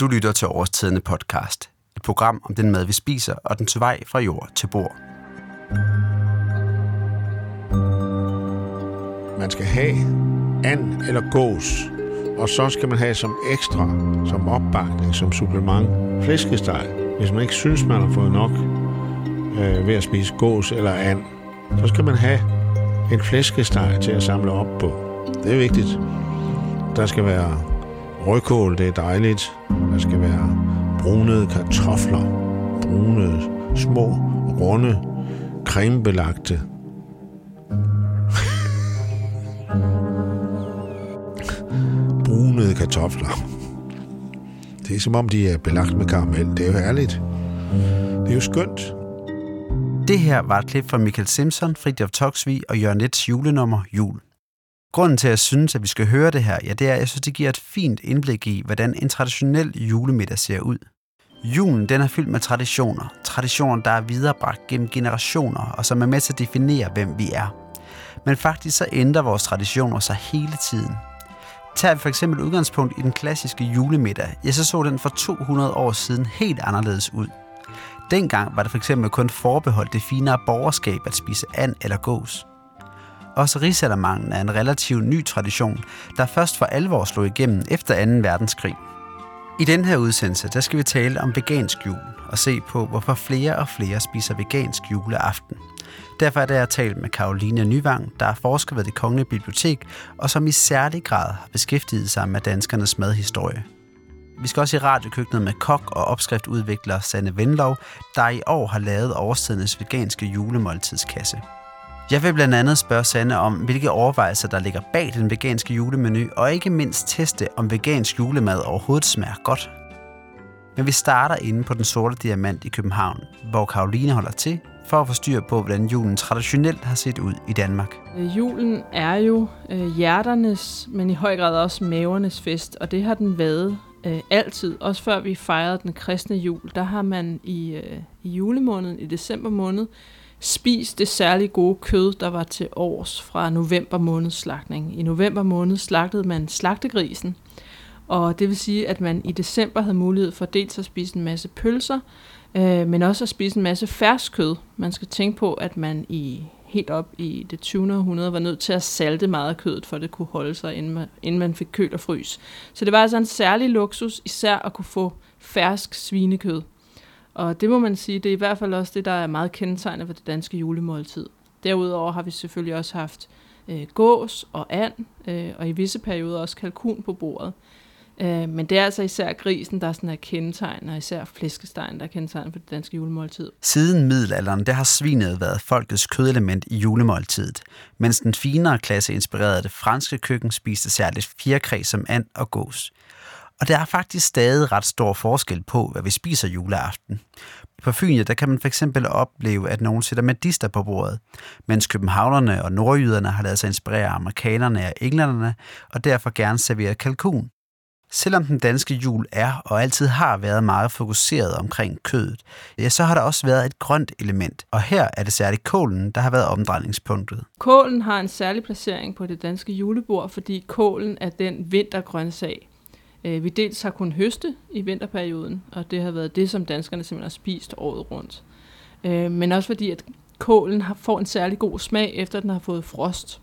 Du lytter til Årstidende podcast. Et program om den mad, vi spiser, og den vej fra jord til bord. Man skal have and eller gås, og så skal man have som ekstra, som opbakning, som supplement, flæskesteg. Hvis man ikke synes, man har fået nok øh, ved at spise gås eller and, så skal man have en flæskesteg til at samle op på. Det er vigtigt. Der skal være rødkål, det er dejligt. Der skal være brunede kartofler. Brunede, små, runde, cremebelagte. brunede kartofler. Det er som om, de er belagt med karamel. Det er jo herligt. Det er jo skønt. Det her var et klip fra Michael Simpson, Fridtjof Toksvig og Jørgen Nets julenummer Jul. Grunden til, at jeg synes, at vi skal høre det her, ja, det er, at jeg synes, det giver et fint indblik i, hvordan en traditionel julemiddag ser ud. Julen den er fyldt med traditioner. Traditioner, der er viderebragt gennem generationer, og som er med til at definere, hvem vi er. Men faktisk så ændrer vores traditioner sig hele tiden. Tager vi for eksempel udgangspunkt i den klassiske julemiddag, ja, så så den for 200 år siden helt anderledes ud. Dengang var det for eksempel kun forbeholdt det finere borgerskab at spise and eller gås. Også rigsalamangen er en relativt ny tradition, der først for alvor slog igennem efter 2. verdenskrig. I den her udsendelse, der skal vi tale om vegansk jul og se på, hvorfor flere og flere spiser vegansk juleaften. Derfor er det, jeg talt med Karoline Nyvang, der er forsker ved det Kongelige Bibliotek, og som i særlig grad har beskæftiget sig med danskernes madhistorie. Vi skal også i radiokøkkenet med kok og opskriftudvikler Sanne Venlov, der i år har lavet årstidens veganske julemåltidskasse. Jeg vil blandt andet spørge Sanne om, hvilke overvejelser der ligger bag den veganske julemenu, og ikke mindst teste, om vegansk julemad overhovedet smager godt. Men vi starter inde på den sorte diamant i København, hvor Karoline holder til, for at få styr på, hvordan julen traditionelt har set ud i Danmark. Øh, julen er jo øh, hjerternes, men i høj grad også mavernes fest, og det har den været øh, altid. Også før vi fejrede den kristne jul, der har man i, øh, i julemåneden, i december måned, Spis det særlig gode kød, der var til års fra november måneds slagtning. I november måned slagtede man slagtegrisen, og det vil sige, at man i december havde mulighed for dels at spise en masse pølser, øh, men også at spise en masse fersk kød. Man skal tænke på, at man i helt op i det 20. århundrede var nødt til at salte meget af kødet, for at det kunne holde sig, inden man, inden man fik køl og frys. Så det var altså en særlig luksus, især at kunne få fersk svinekød. Og det må man sige, det er i hvert fald også det, der er meget kendetegnende for det danske julemåltid. Derudover har vi selvfølgelig også haft øh, gås og and, øh, og i visse perioder også kalkun på bordet. Øh, men det er altså især grisen, der sådan er kendetegn, og især flæskestegen, der er kendetegn for det danske julemåltid. Siden middelalderen, der har svinet været folkets kødelement i julemåltidet, mens den finere klasse inspirerede det franske køkken spiste særligt fjerkræ som and og gås. Og der er faktisk stadig ret stor forskel på, hvad vi spiser juleaften. På Fyn, der kan man fx opleve, at nogen sætter medister på bordet, mens københavnerne og nordjyderne har lavet sig inspirere af amerikanerne og englænderne, og derfor gerne serverer kalkun. Selvom den danske jul er og altid har været meget fokuseret omkring kødet, ja, så har der også været et grønt element, og her er det særligt kålen, der har været omdrejningspunktet. Kålen har en særlig placering på det danske julebord, fordi kålen er den vintergrøntsag, øh, vi dels har kunnet høste i vinterperioden, og det har været det, som danskerne simpelthen har spist året rundt. Øh, men også fordi, at kålen har, får en særlig god smag, efter den har fået frost.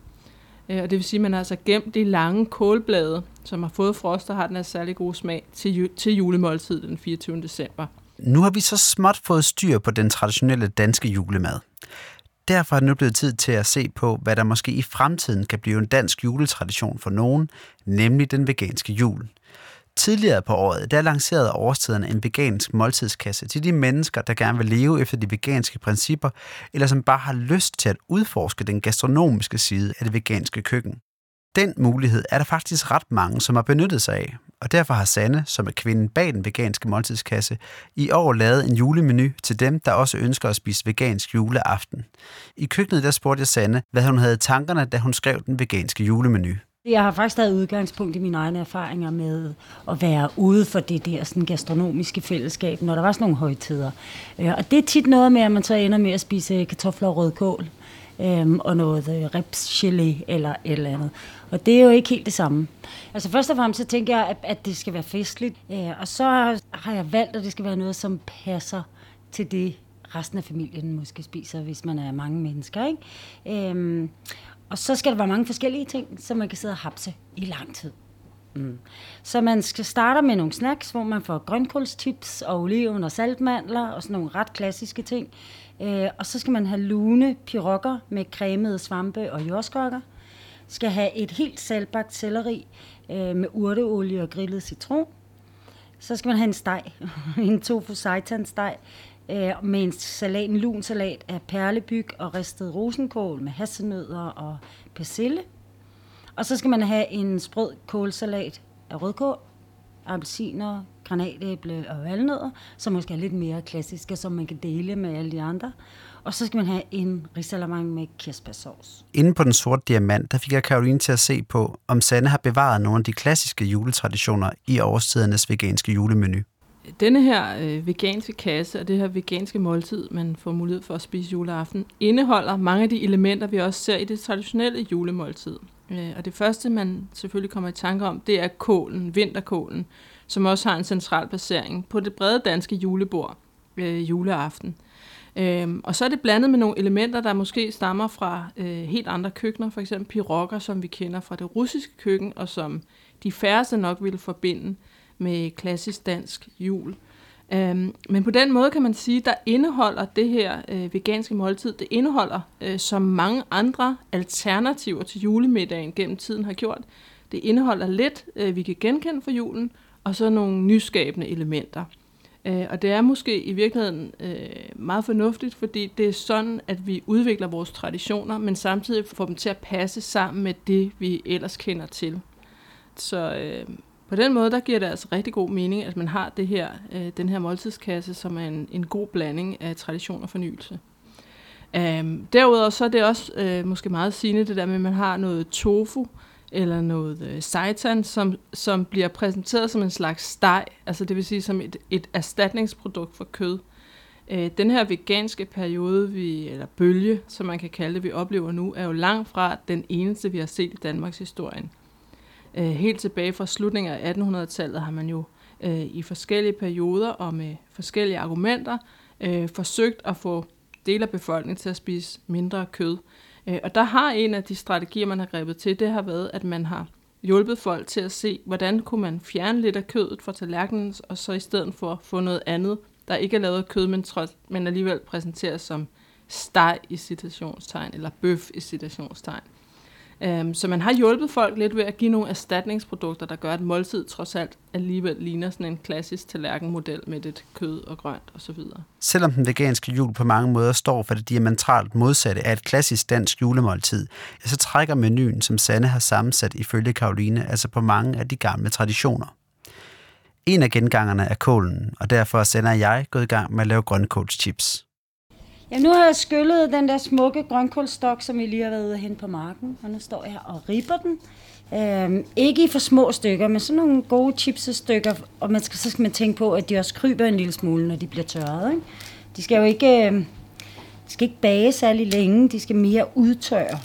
Øh, og det vil sige, at man har altså gemt de lange kålblade, som har fået frost, og har den her særlig god smag til, til julemåltid den 24. december. Nu har vi så småt fået styr på den traditionelle danske julemad. Derfor er det nu blevet tid til at se på, hvad der måske i fremtiden kan blive en dansk juletradition for nogen, nemlig den veganske jul. Tidligere på året, der lancerede årstiderne en vegansk måltidskasse til de mennesker, der gerne vil leve efter de veganske principper, eller som bare har lyst til at udforske den gastronomiske side af det veganske køkken. Den mulighed er der faktisk ret mange, som har benyttet sig af, og derfor har Sanne, som er kvinden bag den veganske måltidskasse, i år lavet en julemenu til dem, der også ønsker at spise vegansk juleaften. I køkkenet der spurgte jeg Sanne, hvad hun havde i tankerne, da hun skrev den veganske julemenu. Jeg har faktisk taget udgangspunkt i mine egne erfaringer med at være ude for det der sådan gastronomiske fællesskab, når der var sådan nogle højtider. Øh, og det er tit noget med, at man så ender med at spise kartofler og rødkål. øhm, og noget øh, ribsgelé eller et eller andet. Og det er jo ikke helt det samme. Altså først og fremmest så tænker jeg, at, at det skal være festligt, øh, og så har jeg valgt, at det skal være noget, som passer til det, resten af familien måske spiser, hvis man er mange mennesker. Ikke? Øhm, og så skal der være mange forskellige ting, som man kan sidde og hapse i lang tid. Mm. Så man skal starte med nogle snacks, hvor man får grønkålstips og oliven og saltmandler og sådan nogle ret klassiske ting. Øh, og så skal man have lune pirokker med cremede svampe og jordskokker. Skal have et helt salbagt selleri øh, med urteolie og grillet citron. Så skal man have en steg, en tofu seitan steg øh, med en salat, en lun salat af perlebyg og ristet rosenkål med hasselnødder og persille. Og så skal man have en sprød kålsalat af rødkål, appelsiner, granatæble og valnødder, som måske er lidt mere klassiske, som man kan dele med alle de andre. Og så skal man have en risalamande med kirsebærsauce. Inden på den sorte diamant, der fik jeg Karoline til at se på, om Sanne har bevaret nogle af de klassiske juletraditioner i årstidernes veganske julemenu. Denne her øh, veganske kasse og det her veganske måltid, man får mulighed for at spise juleaften, indeholder mange af de elementer, vi også ser i det traditionelle julemåltid. Øh, og det første, man selvfølgelig kommer i tanke om, det er kålen, vinterkålen, som også har en central placering på det brede danske julebord øh, juleaften. Øhm, og så er det blandet med nogle elementer, der måske stammer fra øh, helt andre køkkener, for eksempel pirokker, som vi kender fra det russiske køkken, og som de færreste nok ville forbinde med klassisk dansk jul. Øhm, men på den måde kan man sige, der indeholder det her øh, veganske måltid, det indeholder, øh, som mange andre alternativer til julemiddagen gennem tiden har gjort, det indeholder lidt, øh, vi kan genkende for julen, og så nogle nyskabende elementer. Øh, og det er måske i virkeligheden øh, meget fornuftigt, fordi det er sådan, at vi udvikler vores traditioner, men samtidig får dem til at passe sammen med det, vi ellers kender til. Så øh, på den måde, der giver det altså rigtig god mening, at man har det her, øh, den her måltidskasse, som er en, en god blanding af tradition og fornyelse. Um, derudover så er det også øh, måske meget sigende det der med, at man har noget tofu, eller noget øh, seitan, som, som bliver præsenteret som en slags steg, altså det vil sige som et, et erstatningsprodukt for kød. Øh, den her veganske periode, vi, eller bølge, som man kan kalde det, vi oplever nu, er jo langt fra den eneste, vi har set i Danmarks historien. Øh, helt tilbage fra slutningen af 1800-tallet har man jo øh, i forskellige perioder og med forskellige argumenter øh, forsøgt at få dele af befolkningen til at spise mindre kød. Øh, og der har en af de strategier, man har grebet til, det har været, at man har hjulpet folk til at se, hvordan kunne man fjerne lidt af kødet fra tallerkenen, og så i stedet for få noget andet, der ikke er lavet af kød, men, trods, men alligevel præsenteres som steg i citationstegn, eller bøf i citationstegn. Um, så man har hjulpet folk lidt ved at give nogle erstatningsprodukter, der gør, at måltid trods alt alligevel ligner sådan en klassisk tallerkenmodel med lidt kød og grønt osv. Selvom den veganske jul på mange måder står for det diametralt modsatte af et klassisk dansk julemåltid, så trækker menuen, som Sanne har sammensat ifølge Karoline, altså på mange af de gamle traditioner. En af gengangerne er kålen, og derfor sender jeg gået i gang med at lave grønkålschips. Ja, nu har jeg skyllet den der smukke grønkålstok, som vi lige har været hen på marken, og nu står jeg og ripper den. Øhm, ikke i for små stykker, men sådan nogle gode chipsestykker, og man skal, så skal man tænke på, at de også kryber en lille smule, når de bliver tørret. Ikke? De skal jo ikke, øh, de skal ikke bage særlig længe, de skal mere udtørre.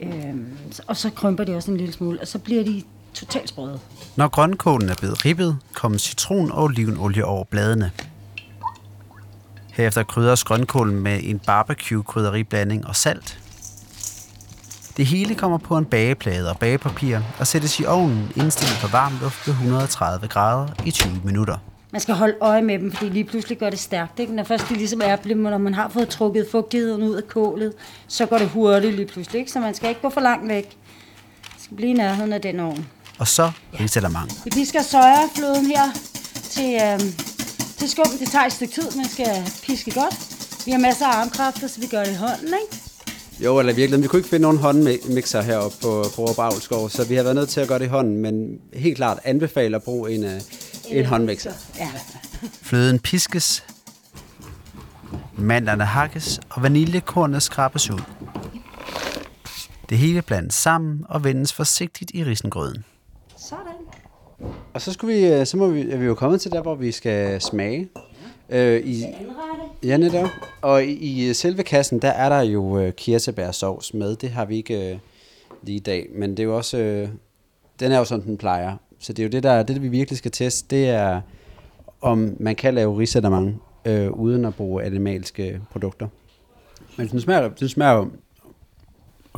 Øhm, og så krymper de også en lille smule, og så bliver de totalt sprøde. Når grønkålen er blevet ribbet, kommer citron og olivenolie over bladene. Herefter krydres grønkålen med en barbecue-krydderiblanding og salt. Det hele kommer på en bageplade og bagepapir og sættes i ovnen indstillet på varm luft ved 130 grader i 20 minutter. Man skal holde øje med dem, fordi lige pludselig gør det stærkt. Ikke? Når først de ligesom er når man har fået trukket fugtigheden ud af kålet, så går det hurtigt lige pludselig. Ikke? Så man skal ikke gå for langt væk. Det skal blive i nærheden af den ovn. Og så risalamang. Vi pisker sojafloden her til, øhm, til skum. Det tager et stykke tid, man skal piske godt. Vi har masser af armkræfter, så vi gør det i hånden, ikke? Jo, eller virkelig, vi kunne ikke finde nogen håndmixer heroppe på, på Råbravlskov, så vi har været nødt til at gøre det i hånden, men helt klart anbefaler at bruge en, en, en håndmixer. Ja. Fløden piskes, mandlerne hakkes og vaniljekornet skrabes ud. Det hele blandes sammen og vendes forsigtigt i risengrøden. Sådan. Og så, skulle vi, øh, så må vi, er vi jo kommet til der, hvor vi skal smage. Øh, i. Ja, netop. Og i, i selve kassen, der er der jo øh, kirsebærsovs med. Det har vi ikke øh, lige i dag, men det er jo også... Øh, den er jo sådan, den plejer. Så det er jo det, der, det, vi virkelig skal teste, det er, om man kan lave risalamande øh, uden at bruge animalske produkter. Men den smager, den smager jo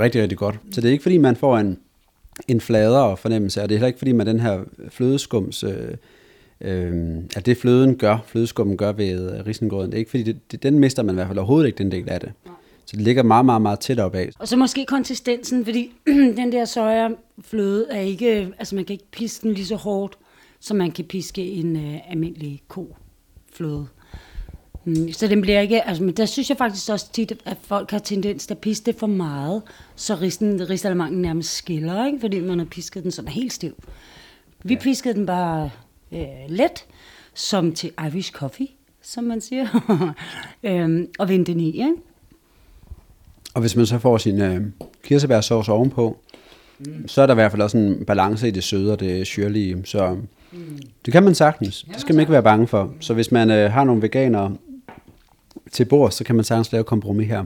rigtig, rigtig godt. Så det er ikke, fordi man får en, en fladere fornemmelse, og det er heller ikke, fordi man den her flødeskums... Øh, øh, at det fløden gør, flødeskummen gør ved risengrøden, det er ikke, fordi det, det, den mister man i hvert fald overhovedet ikke, den del af det. Så det ligger meget, meget, meget tæt op af. Og så måske konsistensen, fordi den der sojafløde er ikke, altså man kan ikke piske den lige så hårdt, som man kan piske en øh, almindelig kofløde. Mm, så den bliver ikke, altså men der synes jeg faktisk også tit, at folk har tendens til at piske det for meget, så risen, risalamangen nærmest skiller, ikke? fordi man har pisket den sådan helt stiv. Vi ja. piskede den bare øh, let, som til Irish coffee, som man siger, øhm, og vendte den i, ikke? Og hvis man så får sin øh, kirsebærsauce ovenpå, mm. så er der i hvert fald også en balance i det søde og det syrlige. Så mm. det kan man sagtens. Det skal man ikke være bange for. Så hvis man øh, har nogle veganere til bord, så kan man sagtens lave kompromis her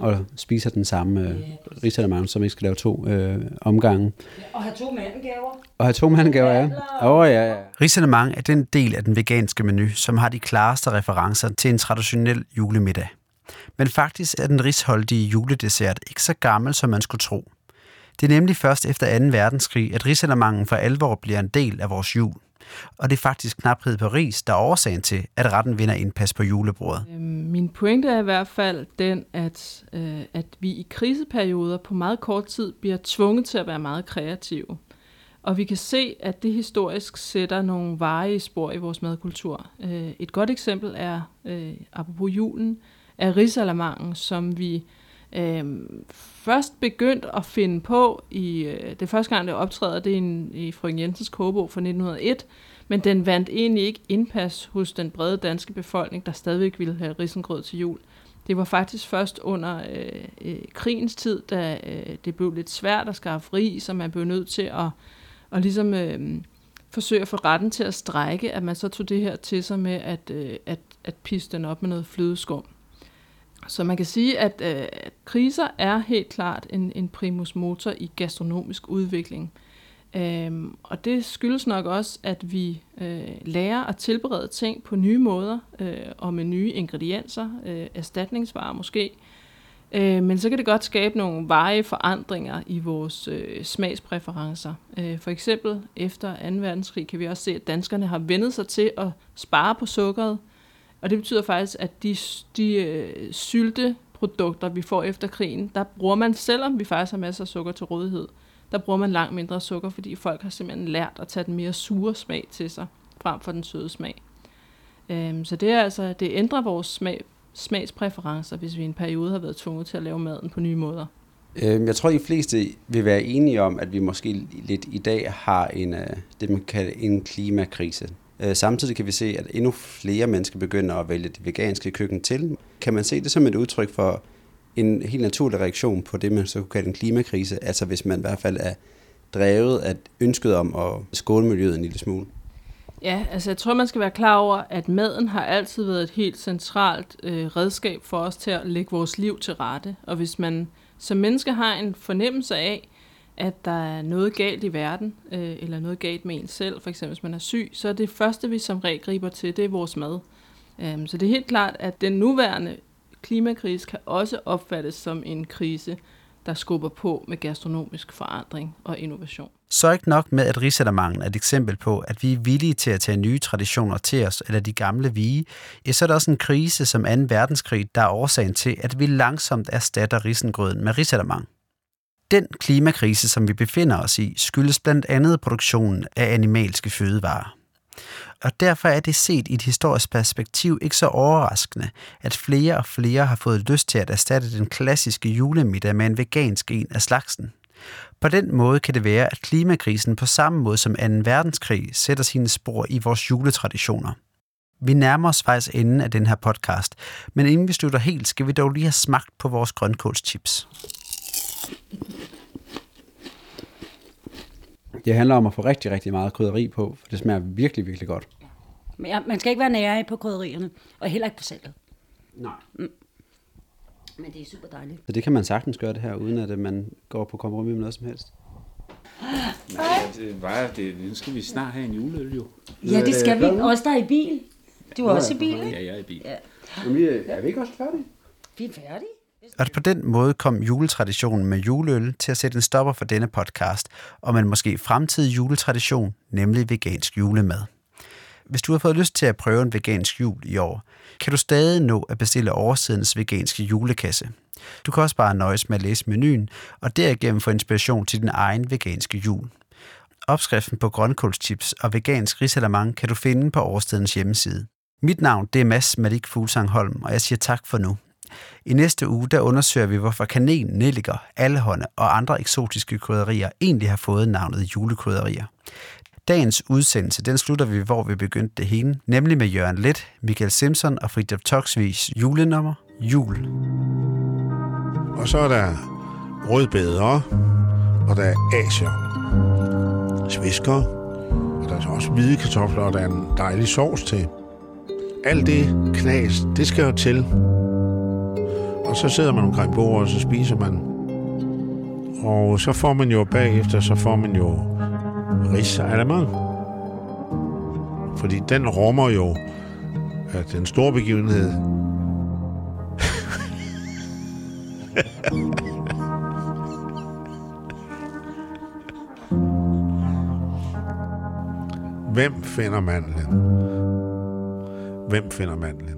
og spiser den samme øh, risalamande, som ikke skal lave to øh, omgange. Og have to mandelgaver. Og have to mandelgaver, ja. Åh, oh, ja, ja. Risalamande er den del af den veganske menu, som har de klareste referencer til en traditionel julemiddag. Men faktisk er den risholdige juledessert ikke så gammel, som man skulle tro. Det er nemlig først efter 2. verdenskrig, at risalamangen for alvor bliver en del af vores jul. Og det er faktisk knaphed på ris, der er årsagen til, at retten vinder indpas på julebordet. Øhm, min pointe er i hvert fald den, at, øh, at vi i kriseperioder på meget kort tid bliver tvunget til at være meget kreative. Og vi kan se, at det historisk sætter nogle varige spor i vores madkultur. Øh, et godt eksempel er, øh, apropos julen, er risalamangen, som vi øh, først begyndt at finde på i øh, det første gang, det optræder, det er en, i Frøken Jensens kogebog fra 1901, men den vandt egentlig ikke indpas hos den brede danske befolkning, der stadigvæk ville have risengrød til jul. Det var faktisk først under øh, øh, krigens tid, da øh, det blev lidt svært at skaffe fri, så man blev nødt til at, at ligesom, øh, forsøge at få retten til at strække, at man så tog det her til sig med at, øh, at, at pisse den op med noget flødeskum. Så man kan sige, at, øh, at kriser er helt klart en, en primus motor i gastronomisk udvikling. Øhm, og det skyldes nok også, at vi øh, lærer at tilberede ting på nye måder øh, og med nye ingredienser, øh, erstatningsvarer måske. Øh, men så kan det godt skabe nogle veje forandringer i vores øh, smagspræferencer. Øh, for eksempel efter 2. verdenskrig kan vi også se, at danskerne har vendet sig til at spare på sukkeret, og det betyder faktisk, at de, de øh, sylteprodukter, vi får efter krigen, der bruger man, selvom vi faktisk har masser af sukker til rådighed, der bruger man langt mindre sukker, fordi folk har simpelthen lært at tage den mere sure smag til sig, frem for den søde smag. Øhm, så det er altså, det ændrer vores smag, smagspræferencer, hvis vi i en periode har været tvunget til at lave maden på nye måder. Øhm, jeg tror, de fleste vil være enige om, at vi måske lidt i dag har en, øh, det, man kalder en klimakrise. Øh, samtidig kan vi se, at endnu flere mennesker begynder at vælge det veganske køkken til. Kan man se det som et udtryk for en helt naturlig reaktion på det, man så kunne kalde en klimakrise? Altså hvis man i hvert fald er drevet af ønsket om at skåne miljøet en lille smule? Ja, altså jeg tror, man skal være klar over, at maden har altid været et helt centralt øh, redskab for os til at lægge vores liv til rette. Og hvis man som menneske har en fornemmelse af, at der er noget galt i verden, øh, eller noget galt med en selv, for eksempel hvis man er syg, så er det første, vi som regel griber til, det er vores mad. Øhm, så det er helt klart, at den nuværende klimakrise kan også opfattes som en krise, der skubber på med gastronomisk forandring og innovation. Så ikke nok med, at risalamangen er et eksempel på, at vi er villige til at tage nye traditioner til os, eller de gamle vige, ja, så er der også en krise som 2. verdenskrig, der er årsagen til, at vi langsomt erstatter risengrøden med risalamang. Den klimakrise, som vi befinder os i, skyldes blandt andet produktionen af animalske fødevarer. Og derfor er det set i et historisk perspektiv ikke så overraskende, at flere og flere har fået lyst til at erstatte den klassiske julemiddag med en vegansk en af slagsen. På den måde kan det være, at klimakrisen på samme måde som 2. verdenskrig sætter sine spor i vores juletraditioner. Vi nærmer os faktisk enden af den her podcast, men inden vi slutter helt, skal vi dog lige have smagt på vores grønkålschips. Det handler om at få rigtig, rigtig meget krydderi på, for det smager virkelig, virkelig godt. Men ja, man skal ikke være nære på krydderierne, og heller ikke på saltet. Nej. Men det er super dejligt. Så det kan man sagtens gøre det her, uden at øh, man går på kompromis med noget som helst. Nej, det var det. Nu skal vi snart have en juleøl, jo. Ja, det skal vi. Også der er i bil. Du er også i bil, Ja, ikke? jeg er i bil. Ja. Jamen, er vi ikke også færdige? Vi er færdige. Og på den måde kom juletraditionen med juleøl til at sætte en stopper for denne podcast, om en måske fremtidig juletradition, nemlig vegansk julemad. Hvis du har fået lyst til at prøve en vegansk jul i år, kan du stadig nå at bestille årsidens veganske julekasse. Du kan også bare nøjes med at læse menuen, og derigennem få inspiration til din egen veganske jul. Opskriften på grønkålschips og vegansk risalamande kan du finde på årstidens hjemmeside. Mit navn det er Mads Malik Fuglsang Holm, og jeg siger tak for nu. I næste uge der undersøger vi, hvorfor kanel, nelliker, allehånde og andre eksotiske krydderier egentlig har fået navnet julekrydderier. Dagens udsendelse den slutter vi, hvor vi begyndte det hele, nemlig med Jørgen Let, Michael Simpson og Fridtjof Toksvis julenummer Jul. Og så er der rødbeder, og der er asier, svisker, og der er så også hvide kartofler, og der er en dejlig sovs til. Alt det knas, det skal jo til. Og så sidder man omkring bordet, og så spiser man. Og så får man jo bagefter, så får man jo ris risalamande. Fordi den rummer jo at den store begivenhed. Hvem finder mandlen? Hvem finder mandlen?